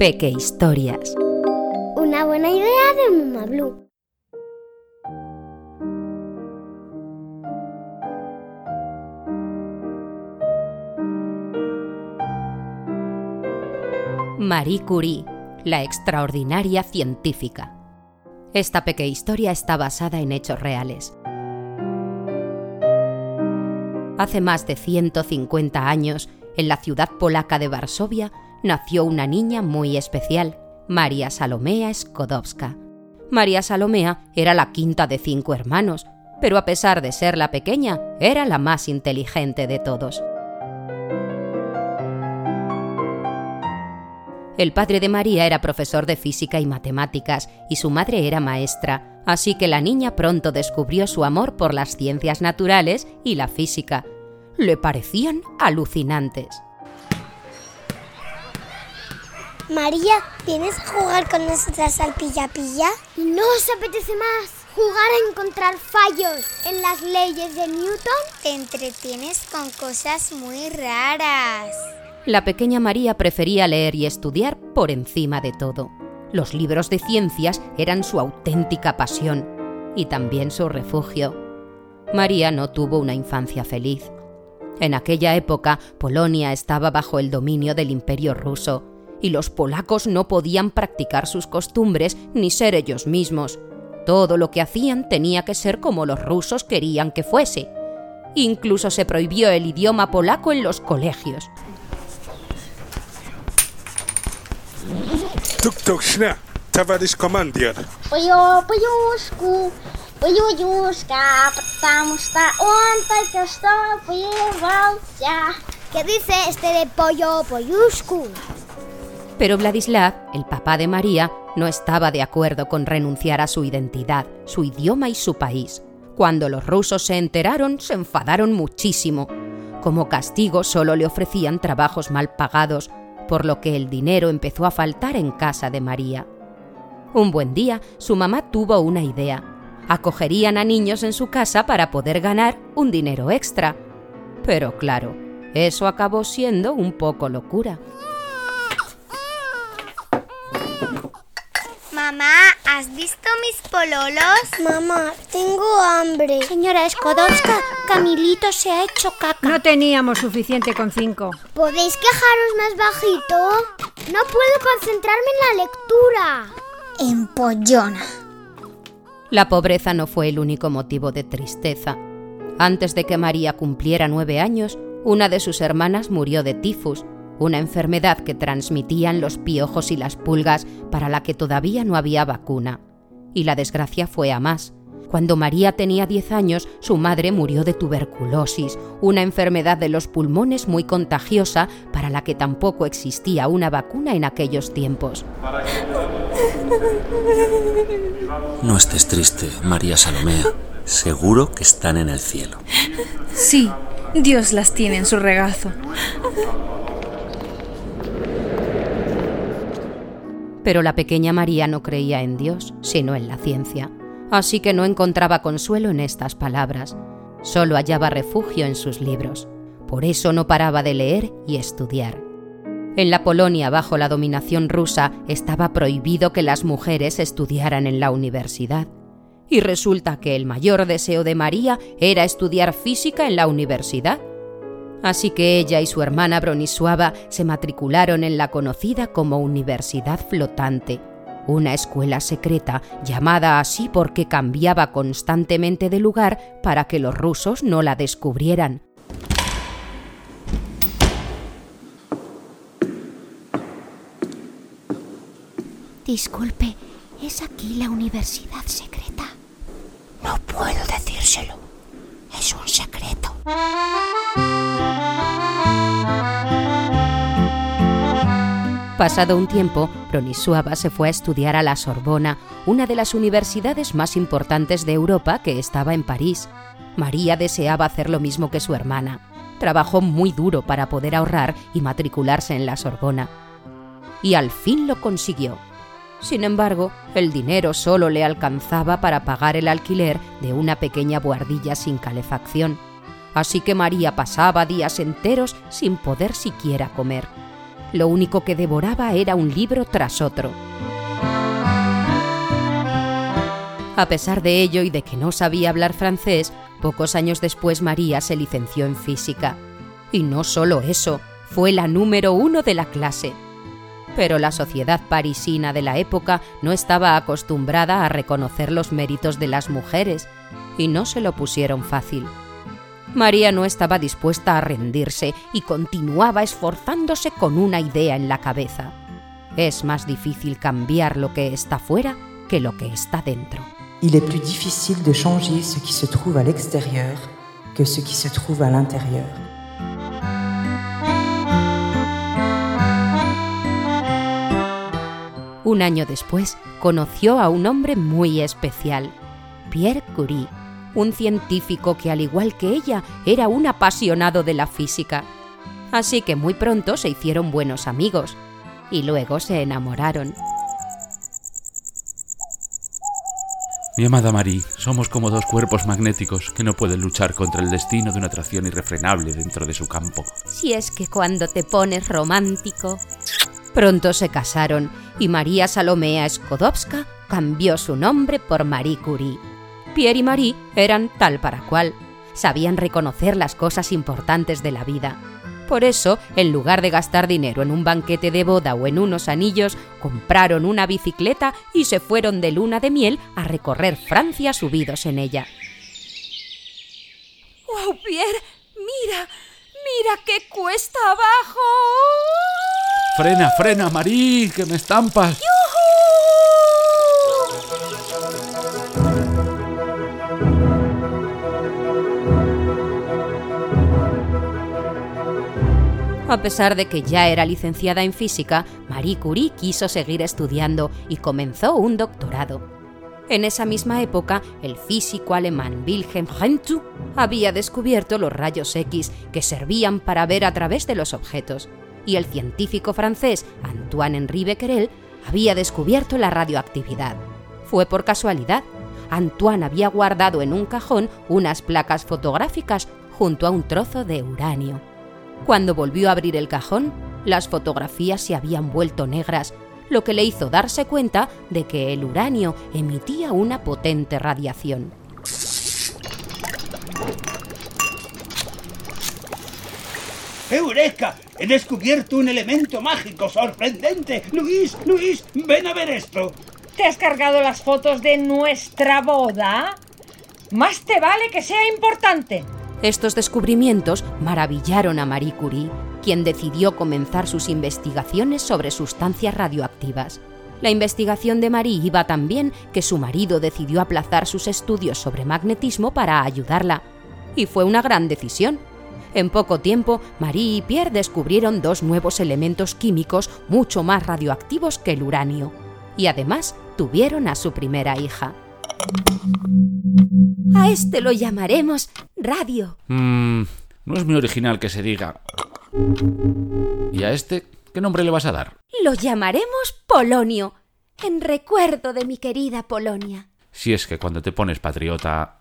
Peque Historias. Una buena idea de Muma Blue. Marie Curie, la extraordinaria científica. Esta pequeña historia está basada en hechos reales. Hace más de 150 años, en la ciudad polaca de Varsovia, nació una niña muy especial, María Salomea Skodowska. María Salomea era la quinta de cinco hermanos, pero a pesar de ser la pequeña, era la más inteligente de todos. El padre de María era profesor de física y matemáticas y su madre era maestra, así que la niña pronto descubrió su amor por las ciencias naturales y la física. Le parecían alucinantes. María, ¿vienes a jugar con nosotras al pilla-pilla? ¿No os apetece más jugar a encontrar fallos en las leyes de Newton? Te entretienes con cosas muy raras. La pequeña María prefería leer y estudiar por encima de todo. Los libros de ciencias eran su auténtica pasión y también su refugio. María no tuvo una infancia feliz. En aquella época, Polonia estaba bajo el dominio del imperio ruso y los polacos no podían practicar sus costumbres ni ser ellos mismos. Todo lo que hacían tenía que ser como los rusos querían que fuese. Incluso se prohibió el idioma polaco en los colegios. ¿Qué dice este de pollo polluscu? Pero Vladislav, el papá de María, no estaba de acuerdo con renunciar a su identidad, su idioma y su país. Cuando los rusos se enteraron, se enfadaron muchísimo. Como castigo solo le ofrecían trabajos mal pagados, por lo que el dinero empezó a faltar en casa de María. Un buen día, su mamá tuvo una idea. Acogerían a niños en su casa para poder ganar un dinero extra. Pero claro, eso acabó siendo un poco locura. Mamá, ¿has visto mis pololos? Mamá, tengo hambre. Señora Skodowska, Camilito se ha hecho caca. No teníamos suficiente con cinco. ¿Podéis quejaros más bajito? No puedo concentrarme en la lectura. Empollona. La pobreza no fue el único motivo de tristeza. Antes de que María cumpliera nueve años, una de sus hermanas murió de tifus, una enfermedad que transmitían los piojos y las pulgas para la que todavía no había vacuna. Y la desgracia fue a más. Cuando María tenía 10 años, su madre murió de tuberculosis, una enfermedad de los pulmones muy contagiosa para la que tampoco existía una vacuna en aquellos tiempos. No estés triste, María Salomea. Seguro que están en el cielo. Sí, Dios las tiene en su regazo. Pero la pequeña María no creía en Dios, sino en la ciencia, así que no encontraba consuelo en estas palabras, solo hallaba refugio en sus libros. Por eso no paraba de leer y estudiar. En la Polonia bajo la dominación rusa estaba prohibido que las mujeres estudiaran en la universidad. Y resulta que el mayor deseo de María era estudiar física en la universidad. Así que ella y su hermana Bronisława se matricularon en la conocida como Universidad Flotante, una escuela secreta llamada así porque cambiaba constantemente de lugar para que los rusos no la descubrieran. Disculpe, ¿es aquí la universidad secreta? No puedo decírselo. Es un secreto. Pasado un tiempo, Bronisława se fue a estudiar a la Sorbona, una de las universidades más importantes de Europa que estaba en París. María deseaba hacer lo mismo que su hermana. Trabajó muy duro para poder ahorrar y matricularse en la Sorbona. Y al fin lo consiguió. Sin embargo, el dinero solo le alcanzaba para pagar el alquiler de una pequeña buhardilla sin calefacción. Así que María pasaba días enteros sin poder siquiera comer. Lo único que devoraba era un libro tras otro. A pesar de ello y de que no sabía hablar francés, pocos años después María se licenció en física. Y no solo eso, fue la número uno de la clase. Pero la sociedad parisina de la época no estaba acostumbrada a reconocer los méritos de las mujeres, y no se lo pusieron fácil. María no estaba dispuesta a rendirse y continuaba esforzándose con una idea en la cabeza. Es más difícil cambiar lo que está fuera que lo que está dentro. Il est plus difficile de changer ce qui se trouve à l'extérieur que ce qui se trouve à l'intérieur. Un año después, conoció a un hombre muy especial, Pierre Curie, un científico que al igual que ella era un apasionado de la física. Así que muy pronto se hicieron buenos amigos y luego se enamoraron. Mi amada Marie, somos como dos cuerpos magnéticos que no pueden luchar contra el destino de una atracción irrefrenable dentro de su campo. Si es que cuando te pones romántico. Pronto se casaron y María Salomea Skodowska cambió su nombre por Marie Curie. Pierre y Marie eran tal para cual. Sabían reconocer las cosas importantes de la vida. Por eso, en lugar de gastar dinero en un banquete de boda o en unos anillos, compraron una bicicleta y se fueron de luna de miel a recorrer Francia subidos en ella. ¡Wow, Pierre! ¡Mira! ¡Mira qué cuesta abajo! Frena, frena, Marie, que me estampas. A pesar de que ya era licenciada en física, Marie Curie quiso seguir estudiando y comenzó un doctorado. En esa misma época, el físico alemán Wilhelm Röntgen había descubierto los rayos X que servían para ver a través de los objetos, y el científico francés Antoine-Henri Becquerel había descubierto la radioactividad. Fue por casualidad. Antoine había guardado en un cajón unas placas fotográficas junto a un trozo de uranio. Cuando volvió a abrir el cajón, las fotografías se habían vuelto negras, lo que le hizo darse cuenta de que el uranio emitía una potente radiación. ¡Eureka! He descubierto un elemento mágico sorprendente. Luis, Luis, ven a ver esto. ¿Te has cargado las fotos de nuestra boda? Más te vale que sea importante. Estos descubrimientos maravillaron a Marie Curie, quien decidió comenzar sus investigaciones sobre sustancias radioactivas. La investigación de Marie iba tan bien que su marido decidió aplazar sus estudios sobre magnetismo para ayudarla. Y fue una gran decisión. En poco tiempo, Marie y Pierre descubrieron dos nuevos elementos químicos mucho más radioactivos que el uranio. Y además tuvieron a su primera hija. A este lo llamaremos radio. Mmm, no es muy original que se diga. ¿Y a este qué nombre le vas a dar? Lo llamaremos Polonio, en recuerdo de mi querida Polonia. Si es que cuando te pones patriota...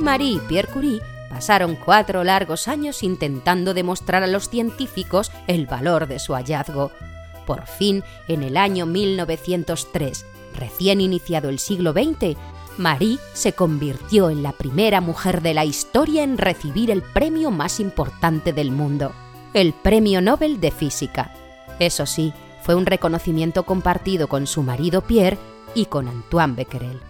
Marie y Pierre Curie pasaron cuatro largos años intentando demostrar a los científicos el valor de su hallazgo. Por fin, en el año 1903, recién iniciado el siglo XX, Marie se convirtió en la primera mujer de la historia en recibir el premio más importante del mundo, el Premio Nobel de Física. Eso sí, fue un reconocimiento compartido con su marido Pierre y con Antoine Becquerel.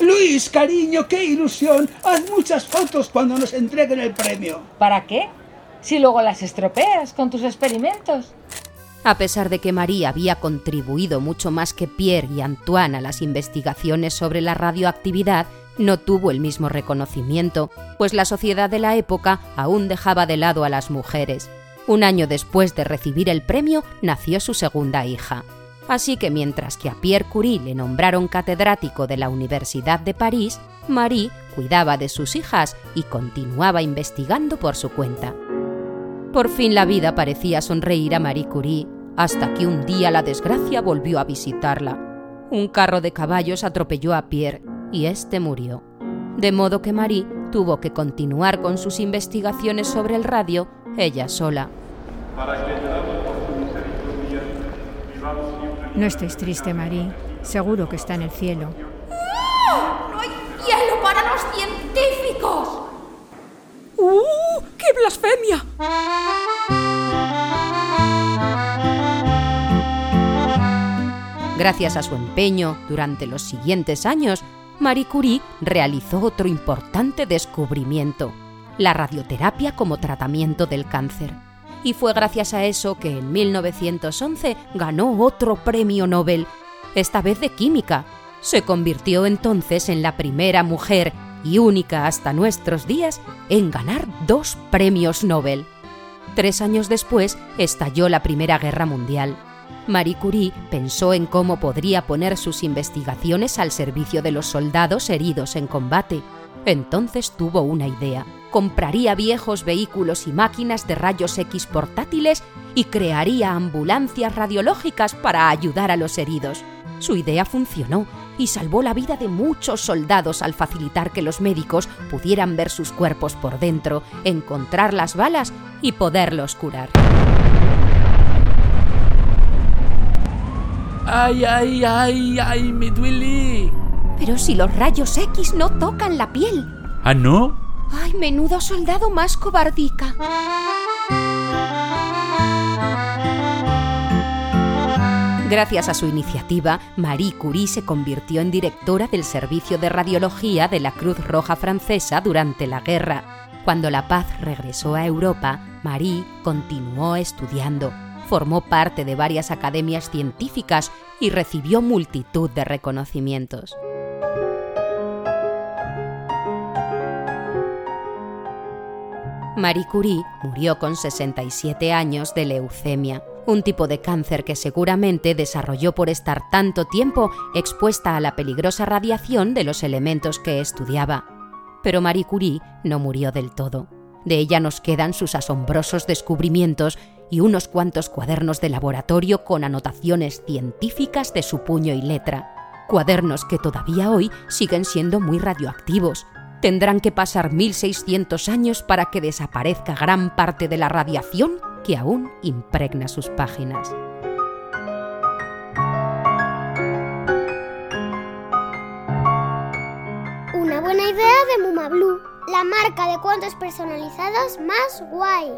Luis, cariño, qué ilusión. Haz muchas fotos cuando nos entreguen el premio. ¿Para qué? Si luego las estropeas con tus experimentos. A pesar de que María había contribuido mucho más que Pierre y Antoine a las investigaciones sobre la radioactividad, no tuvo el mismo reconocimiento, pues la sociedad de la época aún dejaba de lado a las mujeres. Un año después de recibir el premio nació su segunda hija. Así que mientras que a Pierre Curie le nombraron catedrático de la Universidad de París, Marie cuidaba de sus hijas y continuaba investigando por su cuenta. Por fin la vida parecía sonreír a Marie Curie, hasta que un día la desgracia volvió a visitarla. Un carro de caballos atropelló a Pierre y éste murió. De modo que Marie tuvo que continuar con sus investigaciones sobre el radio ella sola. No estés triste, Marie. Seguro que está en el cielo. ¡No hay cielo para los científicos! ¡Uh! ¡Qué blasfemia! Gracias a su empeño durante los siguientes años, Marie Curie realizó otro importante descubrimiento, la radioterapia como tratamiento del cáncer. Y fue gracias a eso que en 1911 ganó otro premio Nobel, esta vez de química. Se convirtió entonces en la primera mujer y única hasta nuestros días en ganar dos premios Nobel. Tres años después estalló la Primera Guerra Mundial. Marie Curie pensó en cómo podría poner sus investigaciones al servicio de los soldados heridos en combate. Entonces tuvo una idea. Compraría viejos vehículos y máquinas de rayos X portátiles y crearía ambulancias radiológicas para ayudar a los heridos. Su idea funcionó y salvó la vida de muchos soldados al facilitar que los médicos pudieran ver sus cuerpos por dentro, encontrar las balas y poderlos curar. ¡Ay, ay, ay, ay, me duele! Pero si los rayos X no tocan la piel. ¿Ah, no? ¡Ay, menudo soldado más cobardica! Gracias a su iniciativa, Marie Curie se convirtió en directora del Servicio de Radiología de la Cruz Roja Francesa durante la guerra. Cuando la paz regresó a Europa, Marie continuó estudiando, formó parte de varias academias científicas y recibió multitud de reconocimientos. Marie Curie murió con 67 años de leucemia, un tipo de cáncer que seguramente desarrolló por estar tanto tiempo expuesta a la peligrosa radiación de los elementos que estudiaba. Pero Marie Curie no murió del todo. De ella nos quedan sus asombrosos descubrimientos y unos cuantos cuadernos de laboratorio con anotaciones científicas de su puño y letra. Cuadernos que todavía hoy siguen siendo muy radioactivos, tendrán que pasar 1600 años para que desaparezca gran parte de la radiación que aún impregna sus páginas. Una buena idea de Muma Blue, la marca de cuentos personalizados más guay.